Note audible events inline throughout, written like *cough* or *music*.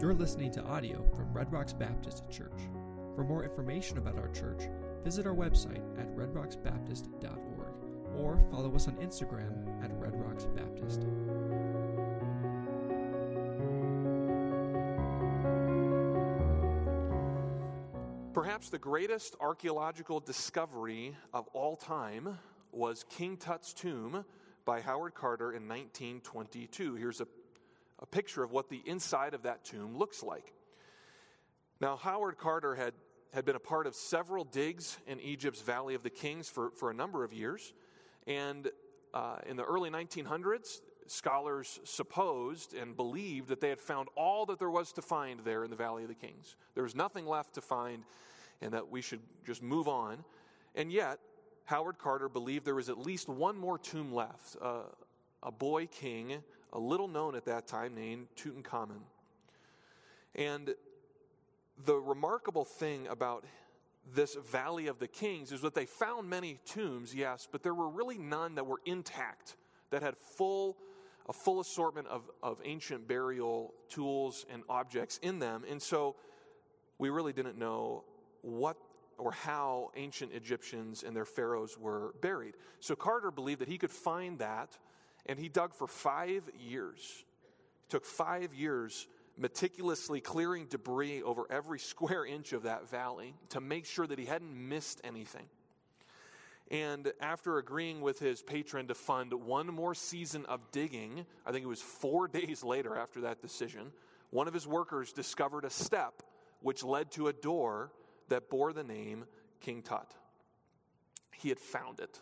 You're listening to audio from Red Rocks Baptist Church. For more information about our church, visit our website at redrocksbaptist.org or follow us on Instagram at Red Rocks Baptist. Perhaps the greatest archaeological discovery of all time was King Tut's tomb by Howard Carter in 1922. Here's a, a picture of what the inside of that tomb looks like. Now, Howard Carter had, had been a part of several digs in Egypt's Valley of the Kings for, for a number of years. And uh, in the early 1900s, scholars supposed and believed that they had found all that there was to find there in the Valley of the Kings. There was nothing left to find, and that we should just move on. And yet, Howard Carter believed there was at least one more tomb left uh, a boy king, a little known at that time, named Tutankhamun. And the remarkable thing about this Valley of the Kings is that they found many tombs, yes, but there were really none that were intact, that had full, a full assortment of, of ancient burial tools and objects in them. And so we really didn't know what or how ancient Egyptians and their pharaohs were buried. So Carter believed that he could find that, and he dug for five years. It took five years meticulously clearing debris over every square inch of that valley to make sure that he hadn't missed anything. And after agreeing with his patron to fund one more season of digging, I think it was four *laughs* days later after that decision, one of his workers discovered a step which led to a door that bore the name King Tut. He had found it.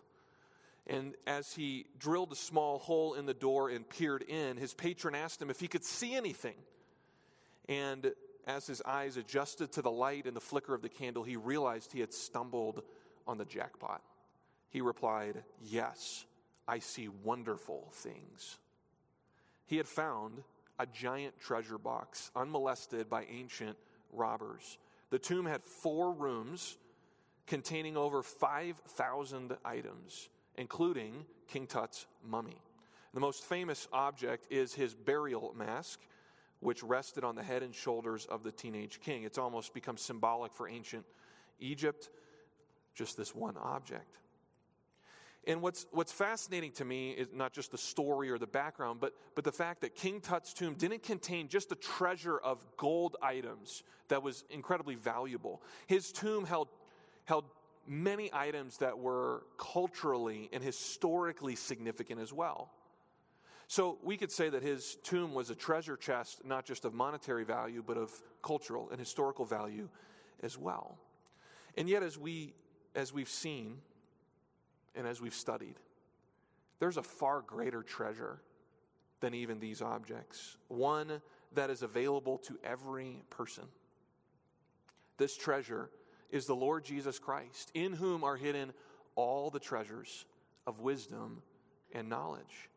And as he drilled a small hole in the door and peered in, his patron asked him if he could see anything. And as his eyes adjusted to the light and the flicker of the candle, he realized he had stumbled on the jackpot. He replied, Yes, I see wonderful things. He had found a giant treasure box, unmolested by ancient robbers. The tomb had four rooms containing over 5,000 items, including King Tut's mummy. The most famous object is his burial mask, which rested on the head and shoulders of the teenage king. It's almost become symbolic for ancient Egypt, just this one object. And what's, what's fascinating to me is not just the story or the background, but, but the fact that King Tut's tomb didn't contain just a treasure of gold items that was incredibly valuable. His tomb held, held many items that were culturally and historically significant as well. So we could say that his tomb was a treasure chest, not just of monetary value, but of cultural and historical value as well. And yet, as, we, as we've seen, and as we've studied, there's a far greater treasure than even these objects, one that is available to every person. This treasure is the Lord Jesus Christ, in whom are hidden all the treasures of wisdom and knowledge.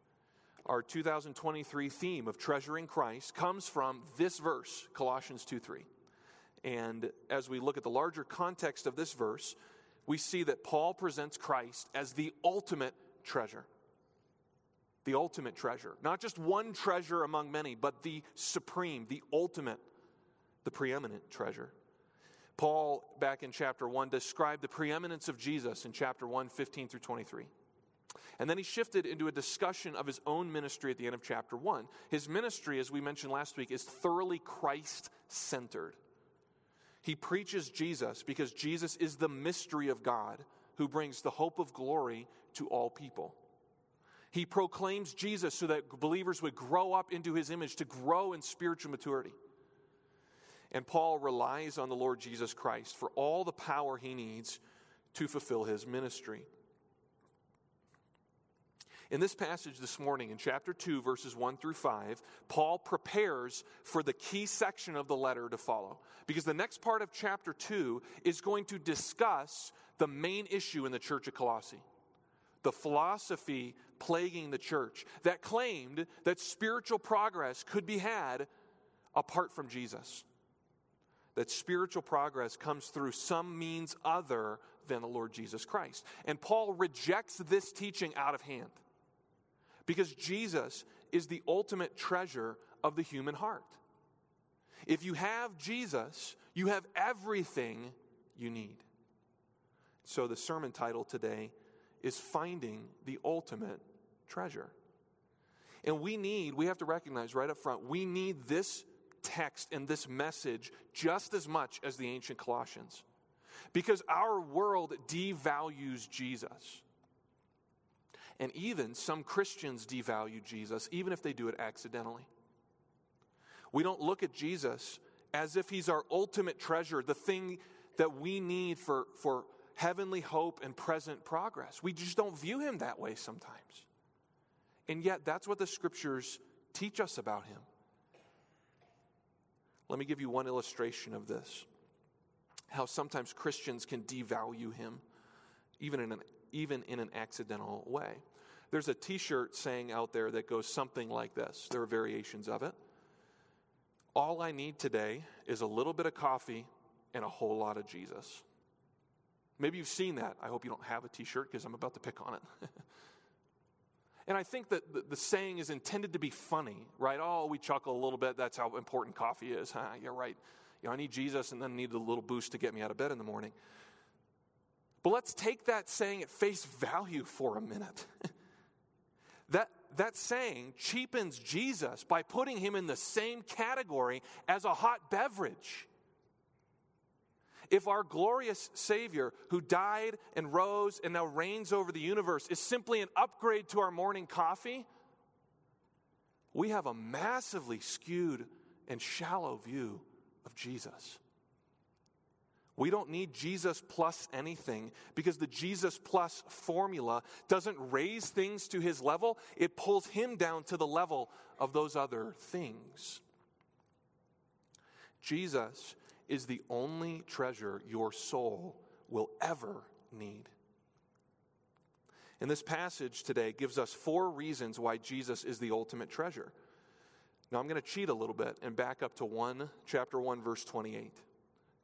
Our 2023 theme of treasuring Christ comes from this verse, Colossians 2 3. And as we look at the larger context of this verse, we see that Paul presents Christ as the ultimate treasure. The ultimate treasure. Not just one treasure among many, but the supreme, the ultimate, the preeminent treasure. Paul, back in chapter 1, described the preeminence of Jesus in chapter 1, 15 through 23. And then he shifted into a discussion of his own ministry at the end of chapter 1. His ministry, as we mentioned last week, is thoroughly Christ centered. He preaches Jesus because Jesus is the mystery of God who brings the hope of glory to all people. He proclaims Jesus so that believers would grow up into his image, to grow in spiritual maturity. And Paul relies on the Lord Jesus Christ for all the power he needs to fulfill his ministry. In this passage this morning, in chapter 2, verses 1 through 5, Paul prepares for the key section of the letter to follow. Because the next part of chapter 2 is going to discuss the main issue in the church of Colossae the philosophy plaguing the church that claimed that spiritual progress could be had apart from Jesus. That spiritual progress comes through some means other than the Lord Jesus Christ. And Paul rejects this teaching out of hand because Jesus is the ultimate treasure of the human heart. If you have Jesus, you have everything you need. So, the sermon title today is Finding the Ultimate Treasure. And we need, we have to recognize right up front, we need this text and this message just as much as the ancient Colossians. Because our world devalues Jesus. And even some Christians devalue Jesus, even if they do it accidentally. We don't look at Jesus as if he's our ultimate treasure, the thing that we need for, for heavenly hope and present progress. We just don't view him that way sometimes. And yet, that's what the scriptures teach us about him. Let me give you one illustration of this how sometimes Christians can devalue him, even in an, even in an accidental way. There's a t shirt saying out there that goes something like this. There are variations of it. All I need today is a little bit of coffee and a whole lot of Jesus. Maybe you've seen that. I hope you don't have a t shirt because I'm about to pick on it. *laughs* and I think that the, saying is intended to be funny, right? Oh, we chuckle a little bit. That's how important coffee is. Huh? *laughs* Ah, you're right. You know, I need Jesus and then I need a little boost to get me out of bed in the morning. But let's take that saying at face value for a minute. *laughs* that, that saying cheapens Jesus by putting him in the same category as a hot beverage. If our glorious Savior, who died and rose and now reigns over the universe, is simply an upgrade to our morning coffee, we have a massively skewed and shallow view of Jesus. We don't need Jesus plus anything because the Jesus plus formula doesn't raise things to his level, it pulls him down to the level of those other things. Jesus is the only treasure your soul will ever need. And this passage today gives us four reasons why Jesus is the ultimate treasure. Now I'm going to cheat a little bit and back up to 1 chapter 1 verse 28.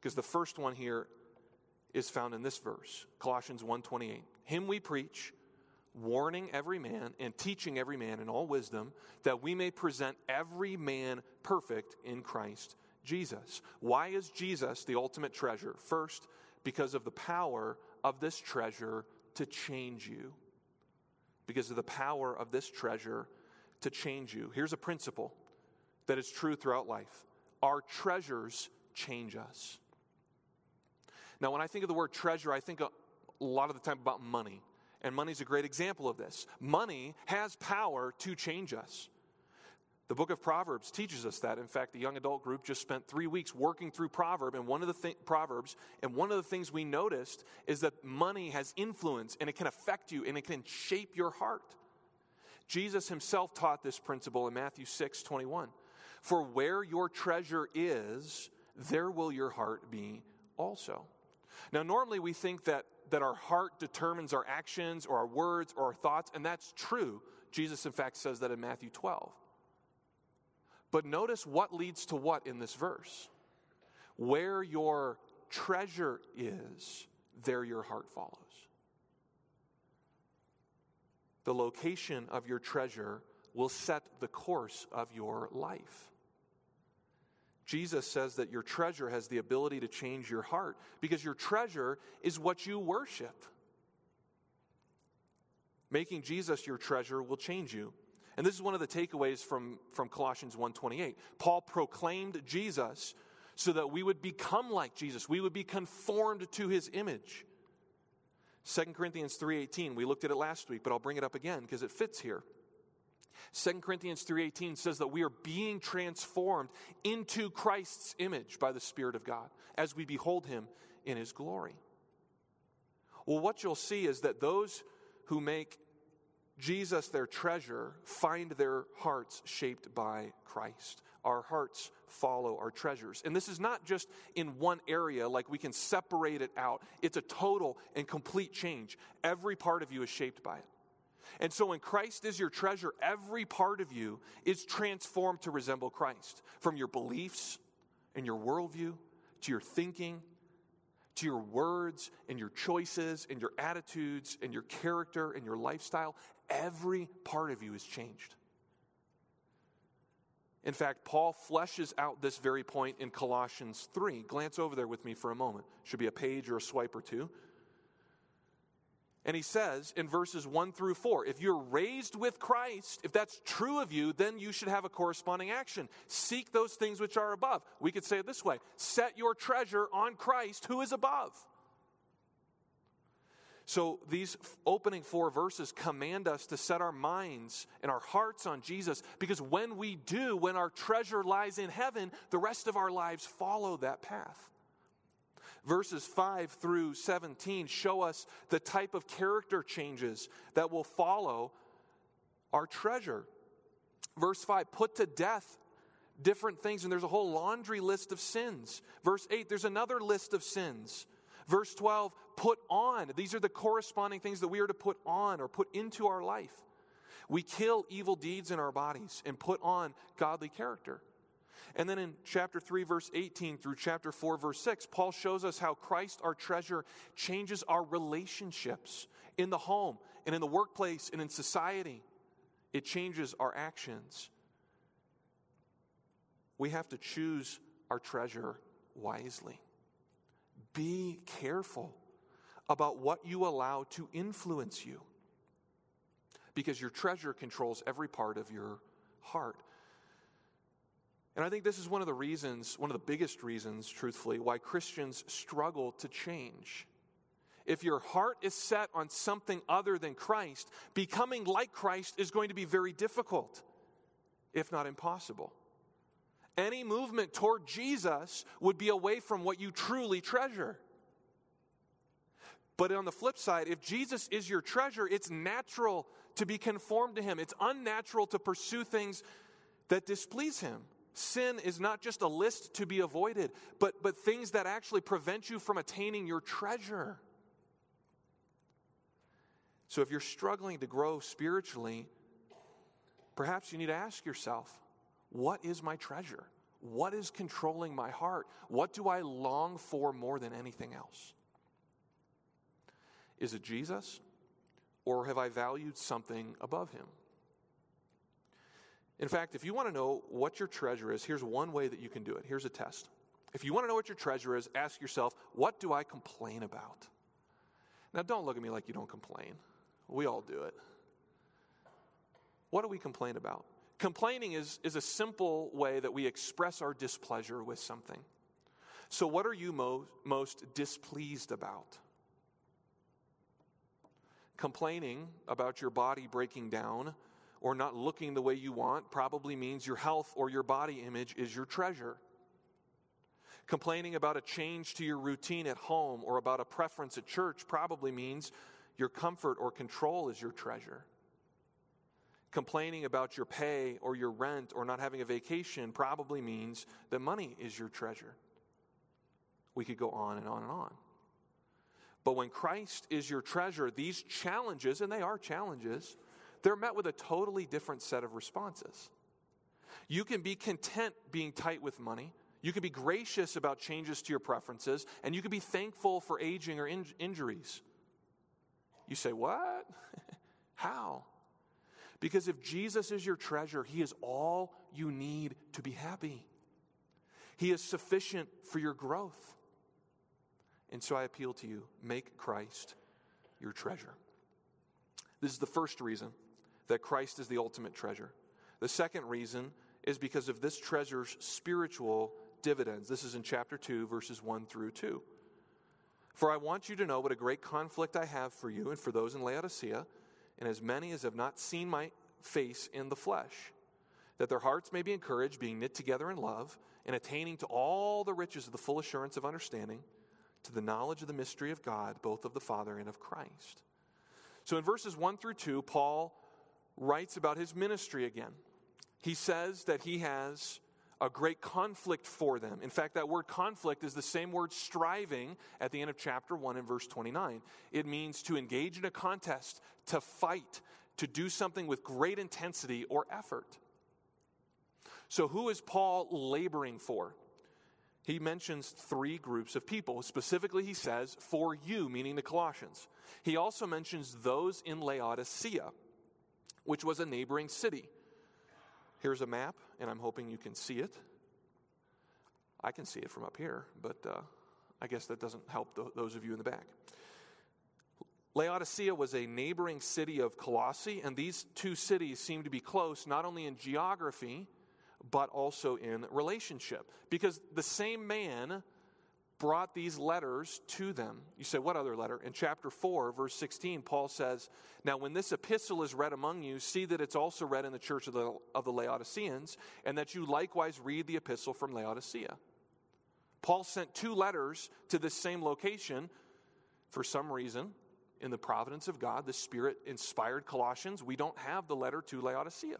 Because the first one here is found in this verse, Colossians 1:28. Him we preach, warning every man and teaching every man in all wisdom, that we may present every man perfect in Christ Jesus. Why is Jesus the ultimate treasure? First, because of the power of this treasure to change you. Because of the power of this treasure to change you. Here's a principle that is true throughout life our treasures change us. Now, when I think of the word treasure, I think a lot of the time about money. And money is a great example of this. Money has power to change us. The book of Proverbs teaches us that. In fact, the young adult group just spent three weeks working through Proverb, and one of the th- Proverbs, and one of the things we noticed is that money has influence, and it can affect you, and it can shape your heart. Jesus himself taught this principle in Matthew 6 21. For where your treasure is, there will your heart be also. Now, normally we think that, that our heart determines our actions or our words or our thoughts, and that's true. Jesus, in fact, says that in Matthew 12. But notice what leads to what in this verse. Where your treasure is, there your heart follows. The location of your treasure will set the course of your life. Jesus says that your treasure has the ability to change your heart because your treasure is what you worship. Making Jesus your treasure will change you. And this is one of the takeaways from, from Colossians 1:28. Paul proclaimed Jesus so that we would become like Jesus. We would be conformed to his image. 2 Corinthians 3:18, we looked at it last week, but I'll bring it up again because it fits here. 2 Corinthians 3:18 says that we are being transformed into Christ's image by the Spirit of God as we behold him in his glory. Well, what you'll see is that those who make Jesus their treasure find their hearts shaped by Christ. Our hearts follow our treasures. And this is not just in one area, like we can separate it out. It's a total and complete change. Every part of you is shaped by it. And so when Christ is your treasure, every part of you is transformed to resemble Christ. From your beliefs and your worldview to your thinking to your words and your choices and your attitudes and your character and your lifestyle, every part of you is changed. In fact, Paul fleshes out this very point in Colossians 3. Glance over there with me for a moment. Should be a page or a swipe or two. And he says in verses 1 through 4 if you're raised with Christ, if that's true of you, then you should have a corresponding action. Seek those things which are above. We could say it this way set your treasure on Christ who is above. So these opening four verses command us to set our minds and our hearts on Jesus because when we do, when our treasure lies in heaven, the rest of our lives follow that path. Verses 5 through 17 show us the type of character changes that will follow our treasure. Verse 5 put to death different things, and there's a whole laundry list of sins. Verse 8 there's another list of sins. Verse 12 put on. These are the corresponding things that we are to put on or put into our life. We kill evil deeds in our bodies and put on godly character. And then in chapter 3, verse 18 through chapter 4, verse 6, Paul shows us how Christ, our treasure, changes our relationships in the home and in the workplace and in society. It changes our actions. We have to choose our treasure wisely. Be careful about what you allow to influence you because your treasure controls every part of your heart. And I think this is one of the reasons, one of the biggest reasons, truthfully, why Christians struggle to change. If your heart is set on something other than Christ, becoming like Christ is going to be very difficult, if not impossible. Any movement toward Jesus would be away from what you truly treasure. But on the flip side, if Jesus is your treasure, it's natural to be conformed to him. It's unnatural to pursue things that displease him. Sin is not just a list to be avoided, but, but things that actually prevent you from attaining your treasure. So if you're struggling to grow spiritually, perhaps you need to ask yourself what is my treasure? What is controlling my heart? What do I long for more than anything else? Is it Jesus? Or have I valued something above him? In fact, if you want to know what your treasure is, here's one way that you can do it. Here's a test. If you want to know what your treasure is, ask yourself, what do I complain about? Now, don't look at me like you don't complain. We all do it. What do we complain about? Complaining is, is a simple way that we express our displeasure with something. So, what are you mo- most displeased about? Complaining about your body breaking down or not looking the way you want probably means your health or your body image is your treasure. Complaining about a change to your routine at home or about a preference at church probably means your comfort or control is your treasure. Complaining about your pay or your rent or not having a vacation probably means that money is your treasure. We could go on and on and on. But when Christ is your treasure, these challenges, and they are challenges, they're met with a totally different set of responses. You can be content being tight with money. You can be gracious about changes to your preferences, and you can be thankful for aging or in- injuries. You say, What? *laughs* How? Because if Jesus is your treasure, He is all you need to be happy. He is sufficient for your growth. And so I appeal to you make Christ your treasure. This is the first reason that Christ is the ultimate treasure. The second reason is because of this treasure's spiritual dividends. This is in chapter 2, verses 1 through 2. For I want you to know what a great conflict I have for you and for those in Laodicea, and as many as have not seen my face in the flesh, that their hearts may be encouraged, being knit together in love, and attaining to all the riches of the full assurance of understanding, to the knowledge of the mystery of God, both of the Father and of Christ. So in verses 1 through 2, Paul writes about his ministry again. He says that he has a great conflict for them. In fact, that word conflict is the same word striving at the end of chapter 1 and verse 29. It means to engage in a contest, to fight, to do something with great intensity or effort. So, who is Paul laboring for? He mentions three groups of people. Specifically, he says, for you, meaning the Colossians. He also mentions those in Laodicea which was a neighboring city. Here's a map, and I'm hoping you can see it. I can see it from up here, but uh, I guess that doesn't help th- those of you in the back. Laodicea was a neighboring city of Colossae, and these two cities seem to be close not only in geography, but also in relationship. Because the same man brought these letters to them. You say, what other letter? In chapter 4, verse 16, Paul says, Now when this epistle is read among you, see that it's also read in the church of the, of the Laodiceans, and that you likewise read the epistle from Laodicea. Paul sent two letters to this same location for some reason. In the providence of God, the Spirit inspired Colossians. We don't have the letter to Laodicea.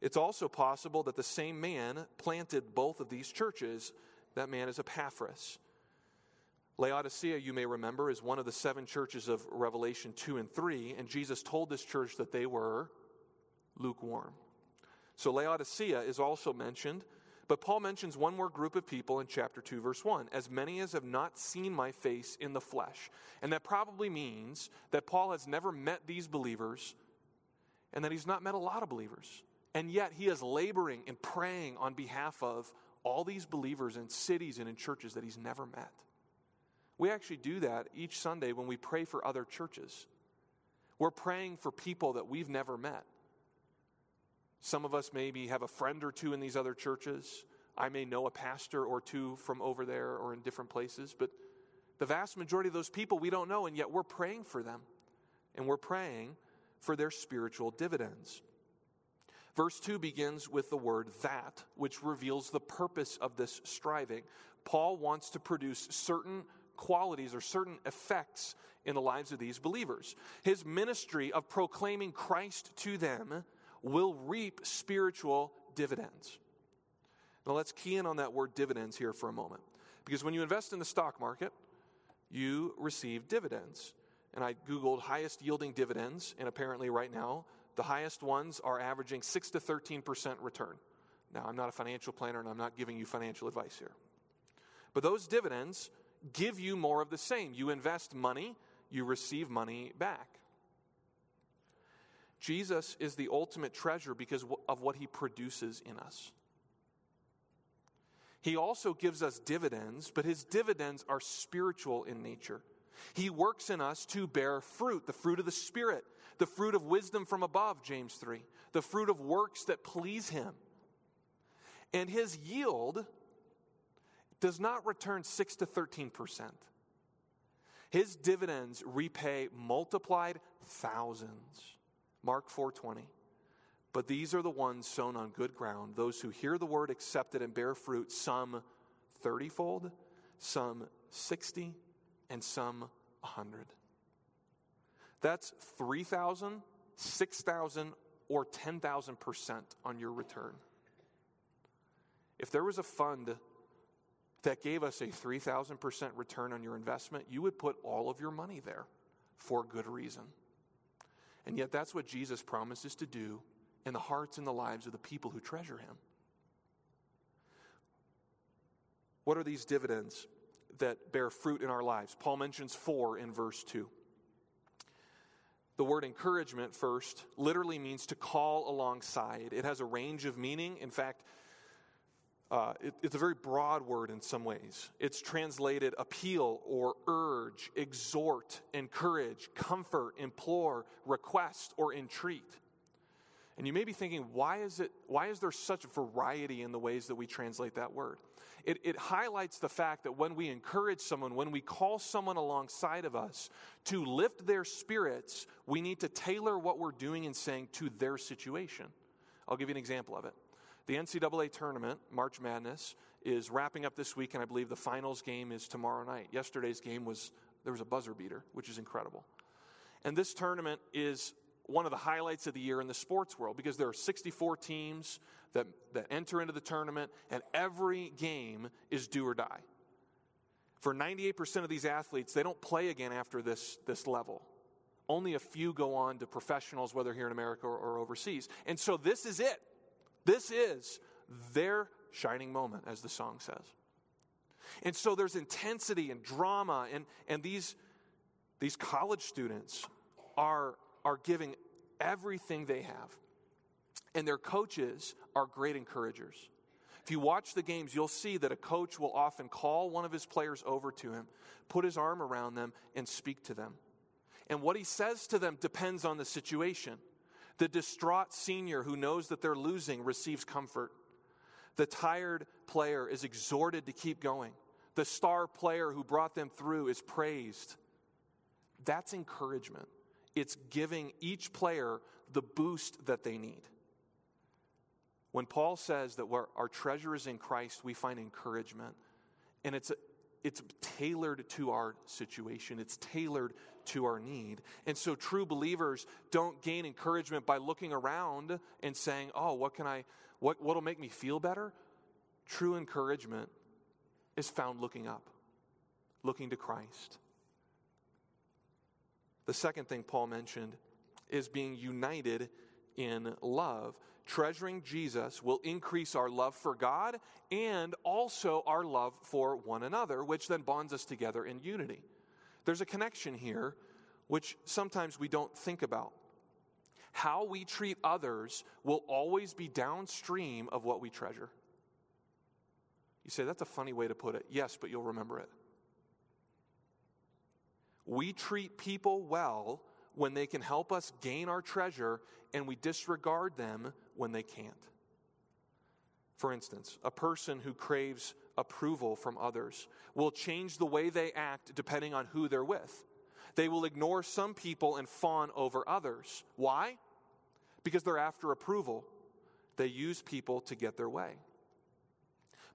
It's also possible that the same man planted both of these churches that man is Epaphras. Laodicea, you may remember, is one of the seven churches of Revelation 2 and 3, and Jesus told this church that they were lukewarm. So Laodicea is also mentioned, but Paul mentions one more group of people in chapter 2, verse 1 as many as have not seen my face in the flesh. And that probably means that Paul has never met these believers and that he's not met a lot of believers. And yet he is laboring and praying on behalf of all these believers in cities and in churches that he's never met. We actually do that each Sunday when we pray for other churches. We're praying for people that we've never met. Some of us maybe have a friend or two in these other churches. I may know a pastor or two from over there or in different places, but the vast majority of those people we don't know, and yet we're praying for them. And we're praying for their spiritual dividends. Verse 2 begins with the word that, which reveals the purpose of this striving. Paul wants to produce certain qualities or certain effects in the lives of these believers. His ministry of proclaiming Christ to them will reap spiritual dividends. Now let's key in on that word dividends here for a moment. Because when you invest in the stock market, you receive dividends. And I Googled highest yielding dividends, and apparently, right now, the highest ones are averaging 6 to 13% return. Now, I'm not a financial planner and I'm not giving you financial advice here. But those dividends give you more of the same. You invest money, you receive money back. Jesus is the ultimate treasure because of what he produces in us. He also gives us dividends, but his dividends are spiritual in nature. He works in us to bear fruit, the fruit of the Spirit the fruit of wisdom from above, James 3, the fruit of works that please him. And his yield does not return 6 to 13%. His dividends repay multiplied thousands. Mark 4:20. But these are the ones sown on good ground, those who hear the word, accept it, and bear fruit, some thirtyfold, some sixty, and some a hundred. That's 3,000, 6,000, or 10,000% on your return. If there was a fund that gave us a 3,000% return on your investment, you would put all of your money there for good reason. And yet, that's what Jesus promises to do in the hearts and the lives of the people who treasure him. What are these dividends that bear fruit in our lives? Paul mentions four in verse 2. The word encouragement, first, literally means to call alongside. It has a range of meaning. In fact, uh, it, it's a very broad word in some ways. It's translated appeal or urge, exhort, encourage, comfort, implore, request, or entreat. And you may be thinking, why is, it, why is there such variety in the ways that we translate that word? it, it highlights the fact that when we encourage someone, when we call someone alongside of us to lift their spirits, we need to tailor what we're doing and saying to their situation. I'll give you an example of it. The NCAA tournament, March Madness, is wrapping up this week, and I believe the finals game is tomorrow night. Yesterday's game was, there was a buzzer beater, which is incredible. And this tournament is one of the highlights of the year in the sports world because there are 64 teams that, that enter into the tournament, and every game is do or die. For 98% of these athletes, they don't play again after this, this level. Only a few go on to professionals, whether here in America or, or overseas. And so this is it. This is their shining moment, as the song says. And so there's intensity and drama, and, and these, these college students are are giving everything they have. And their coaches are great encouragers. If you watch the games, you'll see that a coach will often call one of his players over to him, put his arm around them, and speak to them. And what he says to them depends on the situation. The distraught senior who knows that they're losing receives comfort. The tired player is exhorted to keep going. The star player who brought them through is praised. That's encouragement. It's giving each player the boost that they need. When Paul says that our treasure is in Christ, we find encouragement. And it's, it's tailored to our situation, it's tailored to our need. And so true believers don't gain encouragement by looking around and saying, oh, what can I, what, what'll make me feel better? True encouragement is found looking up, looking to Christ. The second thing Paul mentioned is being united in love. Treasuring Jesus will increase our love for God and also our love for one another, which then bonds us together in unity. There's a connection here which sometimes we don't think about. How we treat others will always be downstream of what we treasure. You say, that's a funny way to put it. Yes, but you'll remember it. We treat people well when they can help us gain our treasure, and we disregard them when they can't. For instance, a person who craves approval from others will change the way they act depending on who they're with. They will ignore some people and fawn over others. Why? Because they're after approval. They use people to get their way.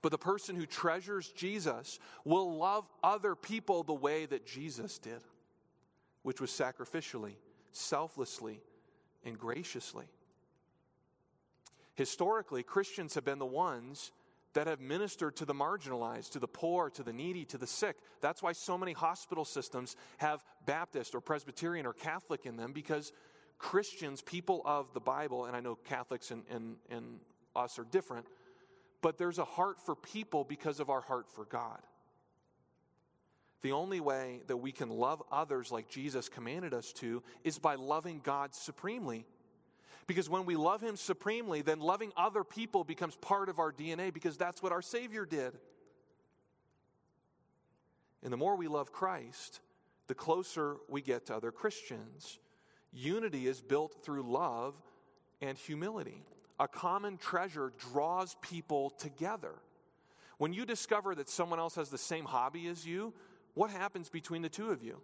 But the person who treasures Jesus will love other people the way that Jesus did, which was sacrificially, selflessly, and graciously. Historically, Christians have been the ones that have ministered to the marginalized, to the poor, to the needy, to the sick. That's why so many hospital systems have Baptist or Presbyterian or Catholic in them because Christians, people of the Bible, and I know Catholics and, and, and us are different, but there's a heart for people because of our heart for God. The only way that we can love others like Jesus commanded us to is by loving God supremely because when we love Him supremely, then loving other people becomes part of our DNA because that's what our Savior did. And the more we love Christ, the closer we get to other Christians. Unity is built through love and humility. A common treasure draws people together. When you discover that someone else has the same hobby as you, what happens between the two of you?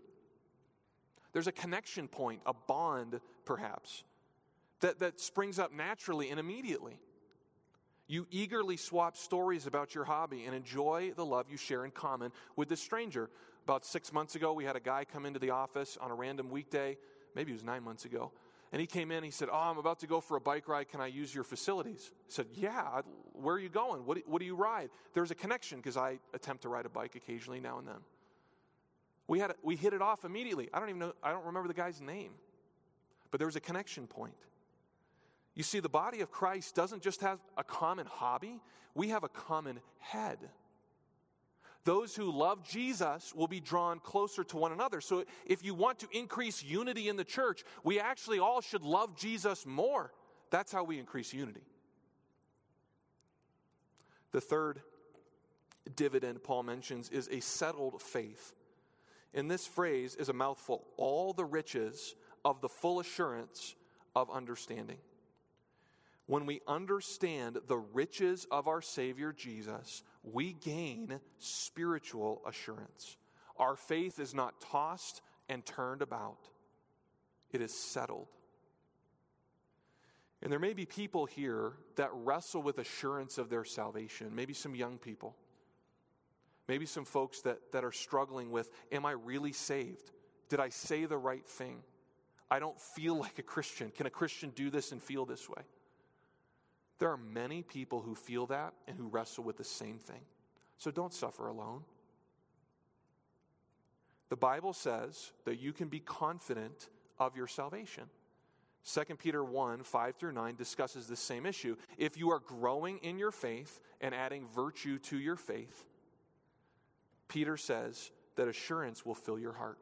There's a connection point, a bond, perhaps that, that springs up naturally and immediately. You eagerly swap stories about your hobby and enjoy the love you share in common with this stranger. About six months ago, we had a guy come into the office on a random weekday, maybe it was nine months ago, and he came in. He said, Oh, I'm about to go for a bike ride. Can I use your facilities? I said, Yeah. Where are you going? What, what do you ride? There's a connection because I attempt to ride a bike occasionally now and then. We, had, we hit it off immediately. I don't even know, I don't remember the guy's name, but there was a connection point. You see, the body of Christ doesn't just have a common hobby, we have a common head. Those who love Jesus will be drawn closer to one another. So, if you want to increase unity in the church, we actually all should love Jesus more. That's how we increase unity. The third dividend Paul mentions is a settled faith. And this phrase is a mouthful all the riches of the full assurance of understanding. When we understand the riches of our Savior Jesus, we gain spiritual assurance. Our faith is not tossed and turned about, it is settled. And there may be people here that wrestle with assurance of their salvation, maybe some young people, maybe some folks that, that are struggling with Am I really saved? Did I say the right thing? I don't feel *laughs* like a Christian. Can a Christian do this and feel this way? There are many people who feel that and who wrestle with the same thing. So don't suffer alone. The Bible says that you can be confident of your salvation. 2 Peter 1 5 through 9 discusses this same issue. If you are growing in your faith and adding virtue to your faith, Peter says that assurance will fill your heart.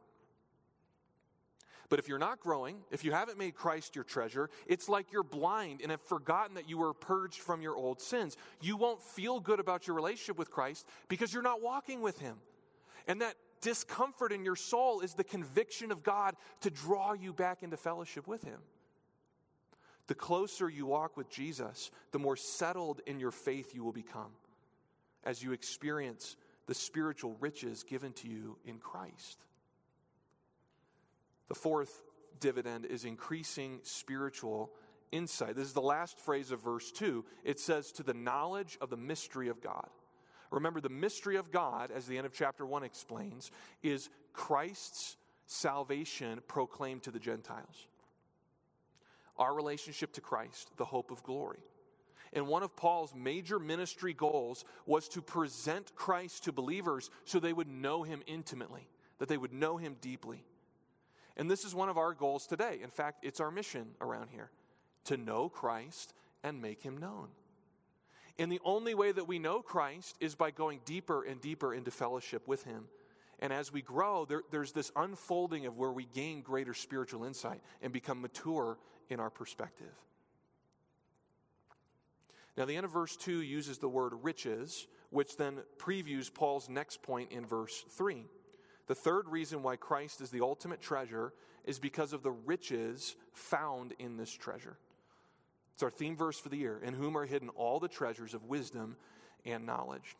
But if you're not growing, if you haven't made Christ your treasure, it's like you're blind and have forgotten that you were purged from your old sins. You won't feel good about your relationship with Christ because you're not walking with Him. And that discomfort in your soul is the conviction of God to draw you back into fellowship with Him. The closer you walk with Jesus, the more settled in your faith you will become as you experience the spiritual riches given to you in Christ. The fourth dividend is increasing spiritual insight. This is the last phrase of verse 2. It says, to the knowledge of the mystery of God. Remember, the mystery of God, as the end of chapter 1 explains, is Christ's salvation proclaimed to the Gentiles. Our relationship to Christ, the hope of glory. And one of Paul's major ministry goals was to present Christ to believers so they would know him intimately, that they would know him deeply. And this is one of our goals today. In fact, it's our mission around here to know Christ and make him known. And the only way that we know Christ is by going deeper and deeper into fellowship with him. And as we grow, there, there's this unfolding of where we gain greater spiritual insight and become mature in our perspective. Now, the end of verse 2 uses the word riches, which then previews Paul's next point in verse 3. The third reason why Christ is the ultimate treasure is because of the riches found in this treasure. It's our theme verse for the year in whom are hidden all the treasures of wisdom and knowledge.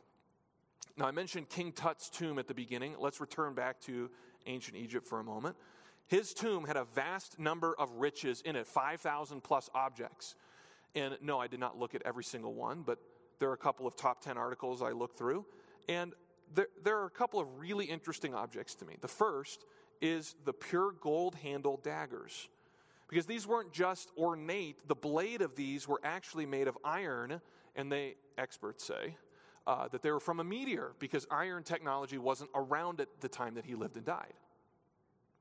Now, I mentioned King Tut's tomb at the beginning. Let's return back to ancient Egypt for a moment. His tomb had a vast number of riches in it 5,000 plus objects. And no, I did not look at every single one, but there are a couple of top 10 articles I looked through. And there, there are a couple of really interesting objects to me. The first is the pure gold handle daggers. Because these weren't just ornate, the blade of these were actually made of iron, and they, experts say, uh, that they were from a meteor because iron technology wasn't around at the time that he lived and died.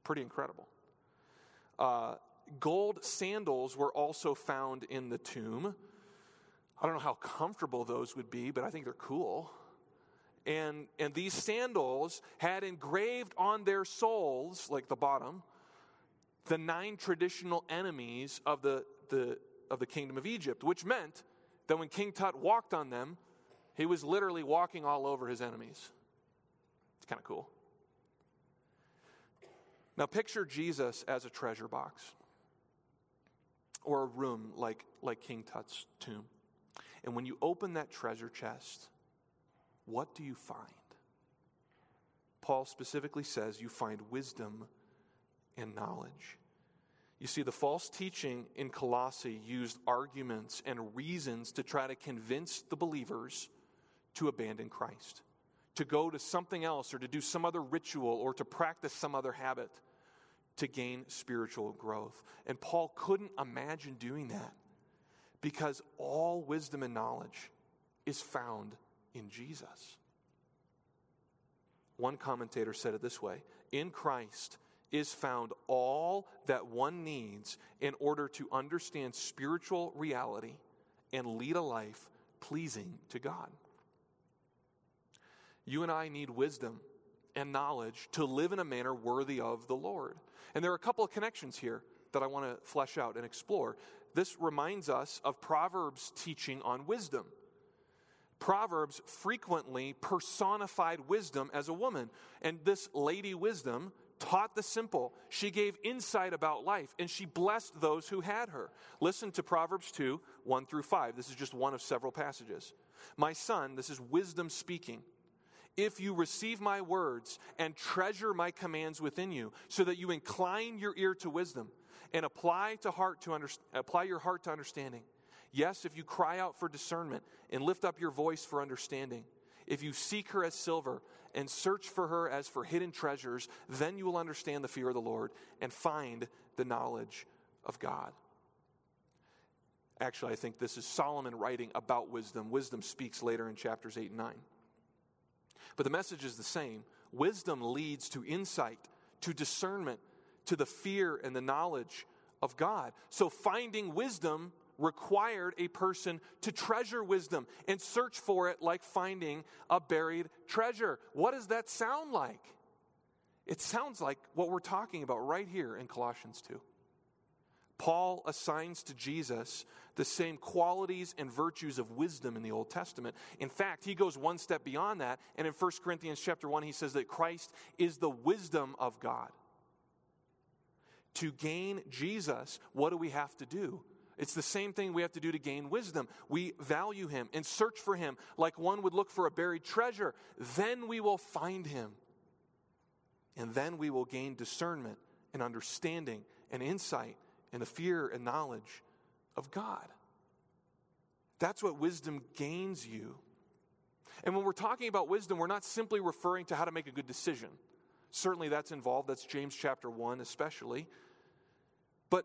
Pretty incredible. Uh, gold sandals were also found in the tomb. I don't know how comfortable those would be, but I think they're cool and, and these sandals had engraved on their soles, like the bottom, the nine traditional enemies of the, the, of the kingdom of Egypt, which meant that when King Tut walked on them, he was literally walking all over his enemies. It's kind of cool. Now, picture Jesus as a treasure box or a room like, like King Tut's tomb. And when you open that treasure chest, what do you find? Paul specifically says you find wisdom and knowledge. You see, the false teaching in Colossae used arguments and reasons to try to convince the believers to abandon Christ, to go to something else or to do some other ritual or to practice some other habit to gain spiritual growth. And Paul couldn't imagine doing that because all wisdom and knowledge is found in Jesus. One commentator said it this way In Christ is found all that one needs in order to understand spiritual reality and lead a life pleasing to God. You and I need wisdom and knowledge to live in a manner worthy of the Lord. And there are a couple of connections here that I want to flesh out and explore. This reminds us of Proverbs' teaching on wisdom. Proverbs frequently personified wisdom as a woman. And this lady wisdom taught the simple. She gave insight about life, and she blessed those who had her. Listen to Proverbs 2 1 through 5. This is just one of several passages. My son, this is wisdom speaking. If you receive my words and treasure my commands within you, so that you incline your ear to wisdom and apply, to heart to under, apply your heart to understanding Yes, if you cry out for discernment and lift up your voice for understanding, if you seek her as silver and search for her as for hidden treasures, then you will understand the fear of the Lord and find the knowledge of God. Actually, I think this is Solomon writing about wisdom. Wisdom speaks later in chapters 8 and 9. But the message is the same. Wisdom leads to insight, to discernment, to the fear and the knowledge of God. So finding wisdom required a person to treasure wisdom and search for it like finding a buried treasure. What does that sound like? It sounds like what we're talking about right here in Colossians 2. Paul assigns to Jesus the same qualities and virtues of wisdom in the Old Testament. In fact, he goes one step beyond that, and in 1 Corinthians chapter 1 he says that Christ is the wisdom of God. To gain Jesus, what do we have to do? It's the same thing we have to do to gain wisdom. We value him and search for him like one would look for a buried treasure. Then we will find him. And then we will gain discernment and understanding and insight and the fear and knowledge of God. That's what wisdom gains you. And when we're talking about wisdom, we're not simply referring to how to make a good decision. Certainly that's involved. That's James chapter 1, especially. But,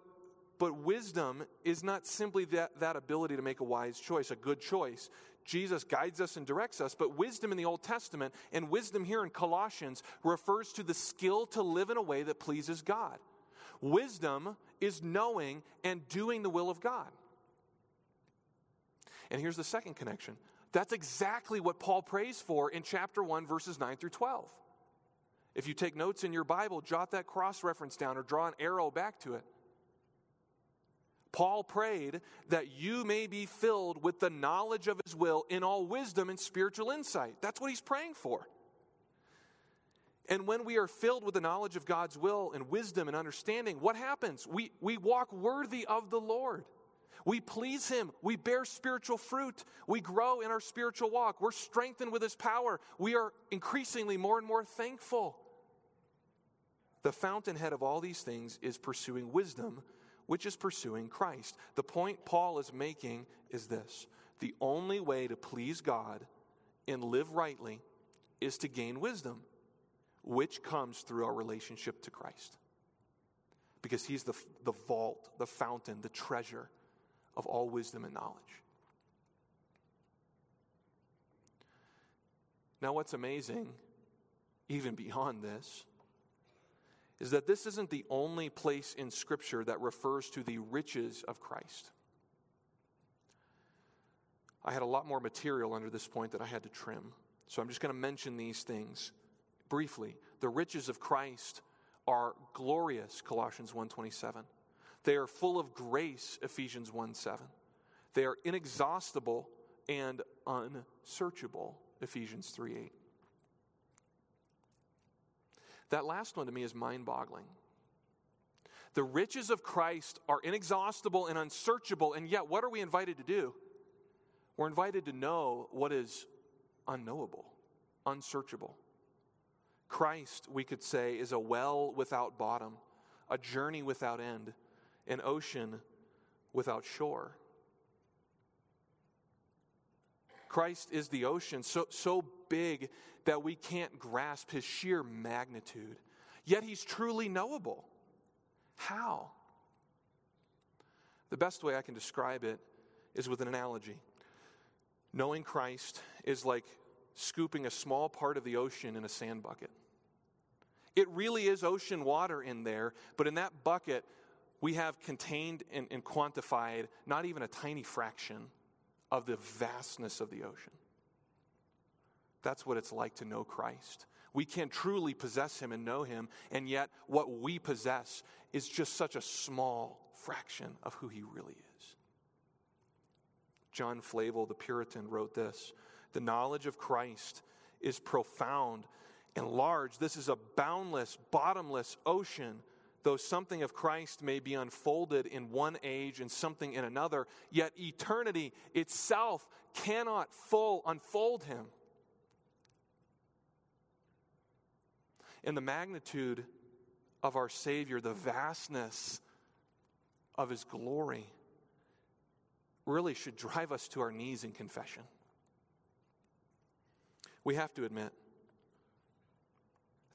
but wisdom is not simply that, that ability to make a wise choice, a good choice. Jesus guides us and directs us, but wisdom in the Old Testament and wisdom here in Colossians refers to the skill to live in a way that pleases God. Wisdom is knowing and doing the will of God. And here's the second connection that's exactly what Paul prays for in chapter 1, verses 9 through 12. If you take notes in your Bible, jot that cross reference down or draw an arrow back to it. Paul prayed that you may be filled with the knowledge of his will in all wisdom and spiritual insight. That's what he's praying for. And when we are filled with the knowledge of God's will and wisdom and understanding, what happens? We, we walk worthy of the Lord. We please Him. We bear spiritual fruit. We grow in our spiritual walk. We're strengthened with His power. We are increasingly more and more thankful. The fountainhead of all these things is pursuing wisdom, which is pursuing Christ. The point Paul is making is this the only way to please God and live rightly is to gain wisdom, which comes through our relationship to Christ. Because He's the, the vault, the fountain, the treasure of all wisdom and knowledge. Now, what's amazing, even beyond this, is that this isn't the only place in Scripture that refers to the riches of Christ. I had a lot more material under this point that I had to trim. So I'm just going to mention these things briefly. The riches of Christ are glorious, Colossians 1:27. They are full of grace, Ephesians 1 7. They are inexhaustible and unsearchable, Ephesians 3 8. That last one to me is mind boggling. The riches of Christ are inexhaustible and unsearchable, and yet what are we invited to do? We're invited to know what is unknowable, unsearchable. Christ, we could say, is a well without bottom, a journey without end an ocean without shore. Christ is the ocean, so, so big that we can't grasp his sheer magnitude. Yet he's truly knowable. How? The best way I can describe it is with an analogy. Knowing Christ is like scooping a small part of the ocean in a sand bucket. It really is ocean water in there, but in that bucket, we have contained and, and quantified not even a tiny fraction of the vastness of the ocean. That's what it's like to know Christ. We can't truly possess Him and know Him, and yet what we possess is just such a small fraction of who He really is. John Flavel, the Puritan, wrote this The knowledge of Christ is profound and large. This is a boundless, bottomless ocean though something of Christ may be unfolded in one age and something in another, yet eternity itself cannot full unfold him. In the magnitude of our Savior, the vastness of his glory really should drive us to our knees in confession. We have to admit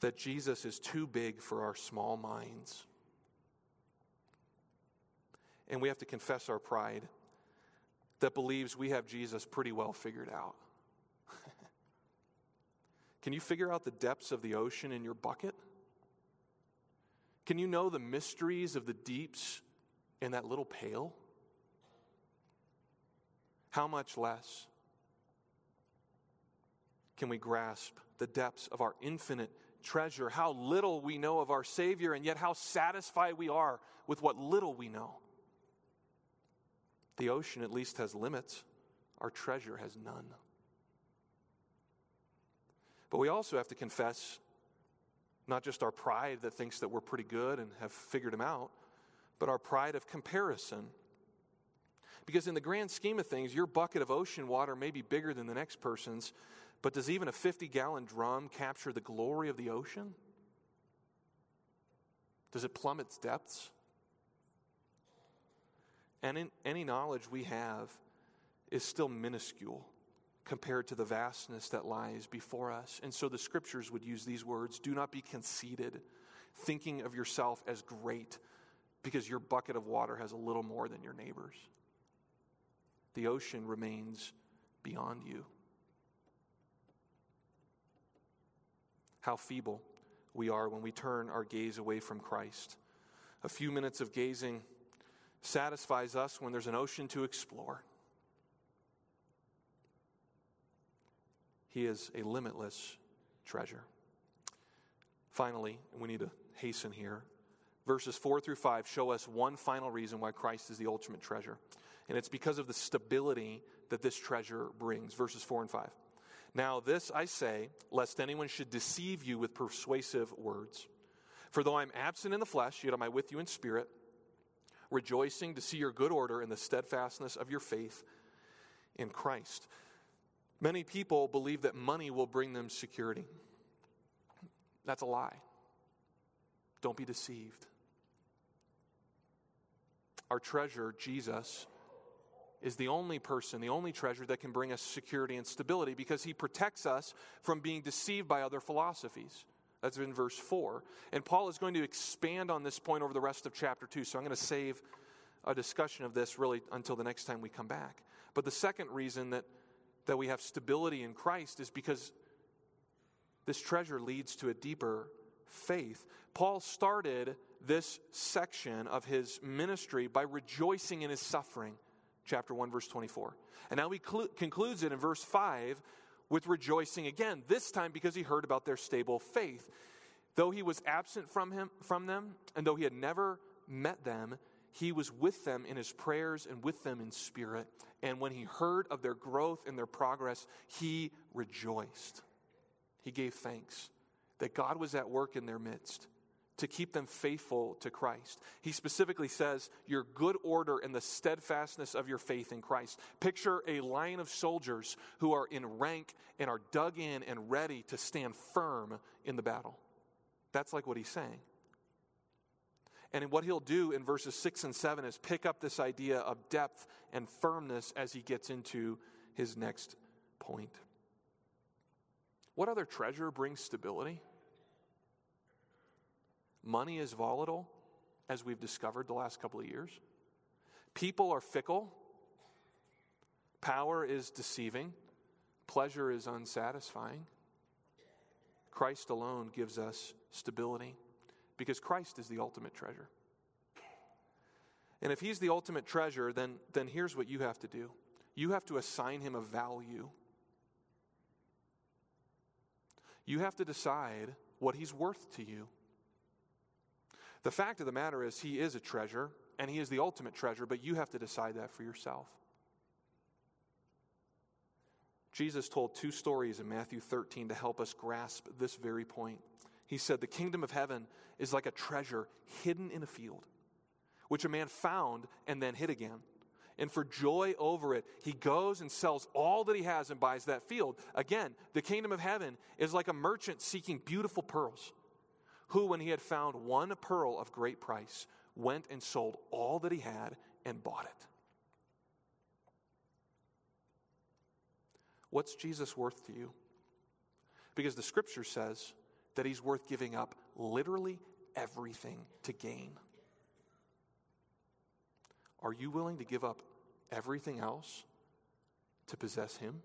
that Jesus is too big for our small minds. And we have to confess our pride that believes we have Jesus pretty well figured out. Can you figure out the depths of the ocean in your bucket? Can you know the mysteries of the deeps in that little pail? How much less can we grasp the depths of our infinite treasure, how little we know of our Savior, and yet how satisfied we are with what little we know. The ocean at least has limits, our treasure has none. But we also have to confess not just our pride that thinks that we're pretty good and have figured them out, but our pride of comparison. Because in the grand scheme of things, your bucket of ocean water may be bigger than the next person's, but does even a 50 gallon drum capture the glory of the ocean? Does it plumb its depths? And in, any knowledge we have is still minuscule compared to the vastness that lies before us. And so the scriptures would use these words do not be conceited, thinking of yourself as great because your bucket of water has a little more than your neighbor's. The ocean remains beyond you. How feeble we are when we turn our gaze away from Christ. A few minutes of gazing satisfies us when there's an ocean to explore. He is a limitless treasure. Finally, we need to hasten here. Verses 4 through 5 show us one final reason why Christ is the ultimate treasure. And it's because of the stability that this treasure brings. Verses 4 and 5. Now, this I say, lest anyone should deceive you with persuasive words. For though I'm absent in the flesh, yet am I with you in spirit, rejoicing to see your good order and the steadfastness of your faith in Christ. Many people believe that money will bring them security. That's a lie. Don't be deceived. Our treasure, Jesus, is the only person, the only treasure that can bring us security and stability because he protects us from being deceived by other philosophies. That's in verse 4. And Paul is going to expand on this point over the rest of chapter 2. So I'm going to save a discussion of this really until the next time we come back. But the second reason that that we have stability in Christ is because this treasure leads to a deeper faith. Paul started this section of his ministry by rejoicing in his suffering, chapter 1, verse 24. And now he cl- concludes it in verse 5 with rejoicing again, this time because he heard about their stable faith. Though he was absent from, him, from them, and though he had never met them, he was with them in his prayers and with them in spirit. And when he heard of their growth and their progress, he rejoiced. He gave thanks that God was at work in their midst to keep them faithful to Christ. He specifically says, Your good order and the steadfastness of your faith in Christ. Picture a line of soldiers who are in rank and are dug in and ready to stand firm in the battle. That's like what he's saying. And what he'll do in verses 6 and 7 is pick up this idea of depth and firmness as he gets into his next point. What other treasure brings stability? Money is volatile, as we've discovered the last couple of years. People are fickle. Power is deceiving. Pleasure is unsatisfying. Christ alone gives us stability because Christ is the ultimate treasure. And if he's the ultimate treasure, then, then here's what you have to do you have to assign him a value. You have to decide what he's worth to you. The fact of the matter is, he is a treasure, and he is the ultimate treasure, but you have to decide that for yourself. Jesus told two stories in Matthew 13 to help us grasp this very point. He said, The kingdom of heaven is like a treasure hidden in a field, which a man found and then hid again. And for joy over it, he goes and sells all that he has and buys that field. Again, the kingdom of heaven is like a merchant seeking beautiful pearls, who, when he had found one pearl of great price, went and sold all that he had and bought it. What's Jesus worth to you? Because the scripture says that he's worth giving up literally everything to gain. Are you willing to give up everything else to possess him?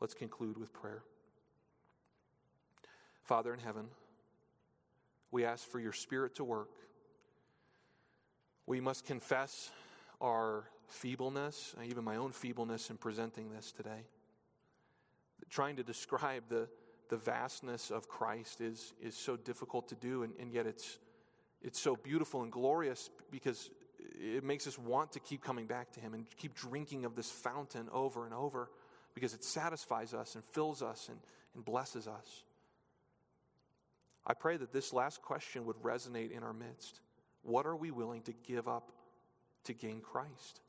Let's conclude with prayer. Father in heaven, we ask for your spirit to work. We must confess our feebleness, even my own feebleness in presenting this today. Trying to describe the, the vastness of Christ is, is so difficult to do, and, and yet it's, it's so beautiful and glorious because it makes us want to keep coming back to Him and keep drinking of this fountain over and over because it satisfies us and fills us and, and blesses us. I pray that this last question would resonate in our midst. What are we willing to give up to gain Christ?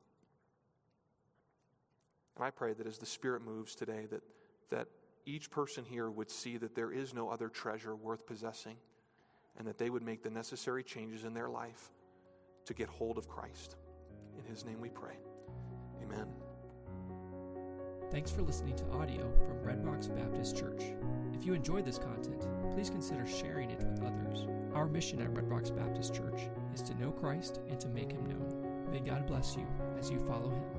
And I pray that as the Spirit moves today, that, that each person here would see that there is no other treasure worth possessing and that they would make the necessary changes in their life to get hold of Christ. In His name we pray. Amen. Thanks for listening to audio from Red Rocks Baptist Church. If you enjoyed this content, please consider sharing it with others. Our mission at Red Rocks Baptist Church is to know Christ and to make him known. May God bless you as you follow him.